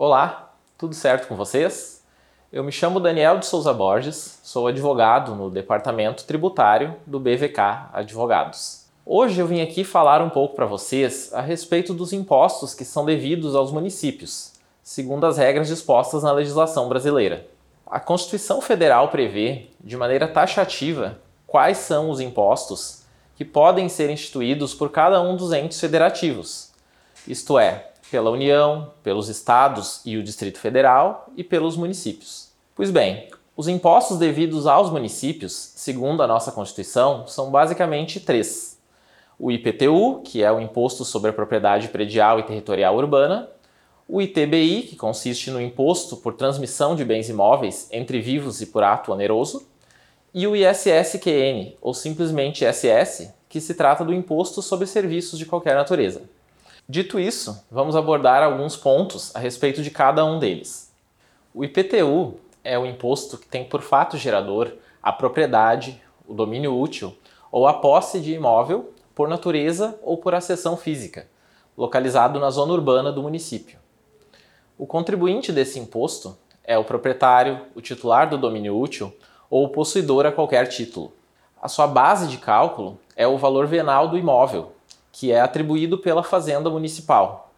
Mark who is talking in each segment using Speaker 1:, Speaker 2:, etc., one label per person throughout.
Speaker 1: Olá, tudo certo com vocês? Eu me chamo Daniel de Souza Borges, sou advogado no Departamento Tributário do BVK Advogados. Hoje eu vim aqui falar um pouco para vocês a respeito dos impostos que são devidos aos municípios, segundo as regras dispostas na legislação brasileira. A Constituição Federal prevê, de maneira taxativa, quais são os impostos que podem ser instituídos por cada um dos entes federativos, isto é, pela União, pelos estados e o Distrito Federal e pelos municípios. Pois bem, os impostos devidos aos municípios, segundo a nossa Constituição, são basicamente três: o IPTU, que é o Imposto sobre a Propriedade Predial e Territorial Urbana, o ITBI, que consiste no Imposto por Transmissão de Bens Imóveis entre vivos e por ato oneroso, e o ISSQN, ou simplesmente ISS, que se trata do Imposto sobre Serviços de qualquer natureza. Dito isso, vamos abordar alguns pontos a respeito de cada um deles. O IPTU é o imposto que tem por fato gerador a propriedade, o domínio útil ou a posse de imóvel por natureza ou por acessão física, localizado na zona urbana do município. O contribuinte desse imposto é o proprietário, o titular do domínio útil ou o possuidor a qualquer título. A sua base de cálculo é o valor venal do imóvel, que é atribuído pela Fazenda Municipal.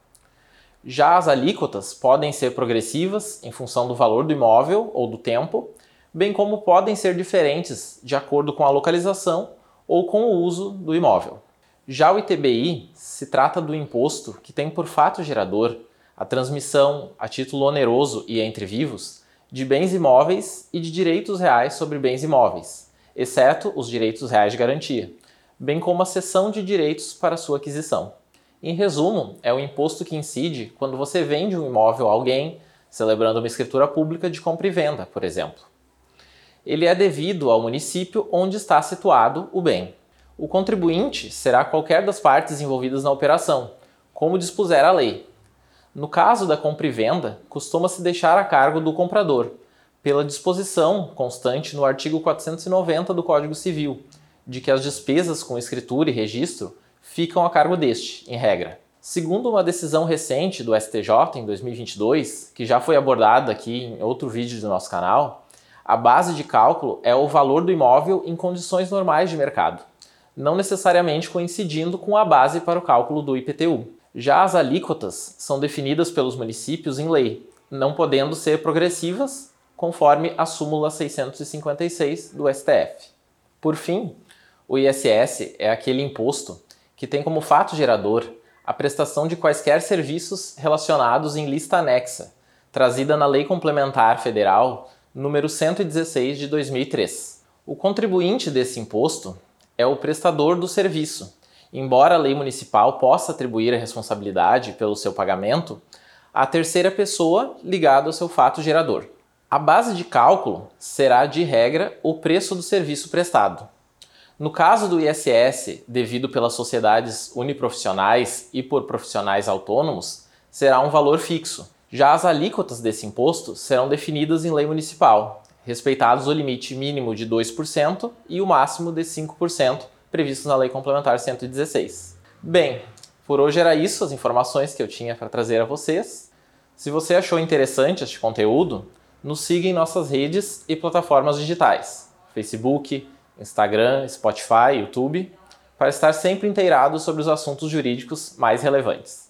Speaker 1: Já as alíquotas podem ser progressivas em função do valor do imóvel ou do tempo, bem como podem ser diferentes de acordo com a localização ou com o uso do imóvel. Já o ITBI se trata do imposto que tem por fato gerador a transmissão a título oneroso e entre vivos de bens imóveis e de direitos reais sobre bens imóveis, exceto os direitos reais de garantia bem como a cessão de direitos para sua aquisição. Em resumo, é o imposto que incide quando você vende um imóvel a alguém, celebrando uma escritura pública de compra e venda, por exemplo. Ele é devido ao município onde está situado o bem. O contribuinte será qualquer das partes envolvidas na operação, como dispuser a lei. No caso da compra e venda, costuma-se deixar a cargo do comprador, pela disposição constante no artigo 490 do Código Civil, de que as despesas com escritura e registro ficam a cargo deste, em regra. Segundo uma decisão recente do STJ em 2022, que já foi abordada aqui em outro vídeo do nosso canal, a base de cálculo é o valor do imóvel em condições normais de mercado, não necessariamente coincidindo com a base para o cálculo do IPTU. Já as alíquotas são definidas pelos municípios em lei, não podendo ser progressivas, conforme a súmula 656 do STF. Por fim, o ISS é aquele imposto que tem como fato gerador a prestação de quaisquer serviços relacionados em lista anexa, trazida na Lei Complementar Federal número 116 de 2003. O contribuinte desse imposto é o prestador do serviço. Embora a lei municipal possa atribuir a responsabilidade pelo seu pagamento à terceira pessoa ligada ao seu fato gerador. A base de cálculo será, de regra, o preço do serviço prestado. No caso do ISS, devido pelas sociedades uniprofissionais e por profissionais autônomos, será um valor fixo. Já as alíquotas desse imposto serão definidas em lei municipal, respeitados o limite mínimo de 2% e o máximo de 5% previstos na Lei Complementar 116. Bem, por hoje era isso as informações que eu tinha para trazer a vocês. Se você achou interessante este conteúdo, nos siga em nossas redes e plataformas digitais: Facebook, Instagram, Spotify, YouTube, para estar sempre inteirado sobre os assuntos jurídicos mais relevantes.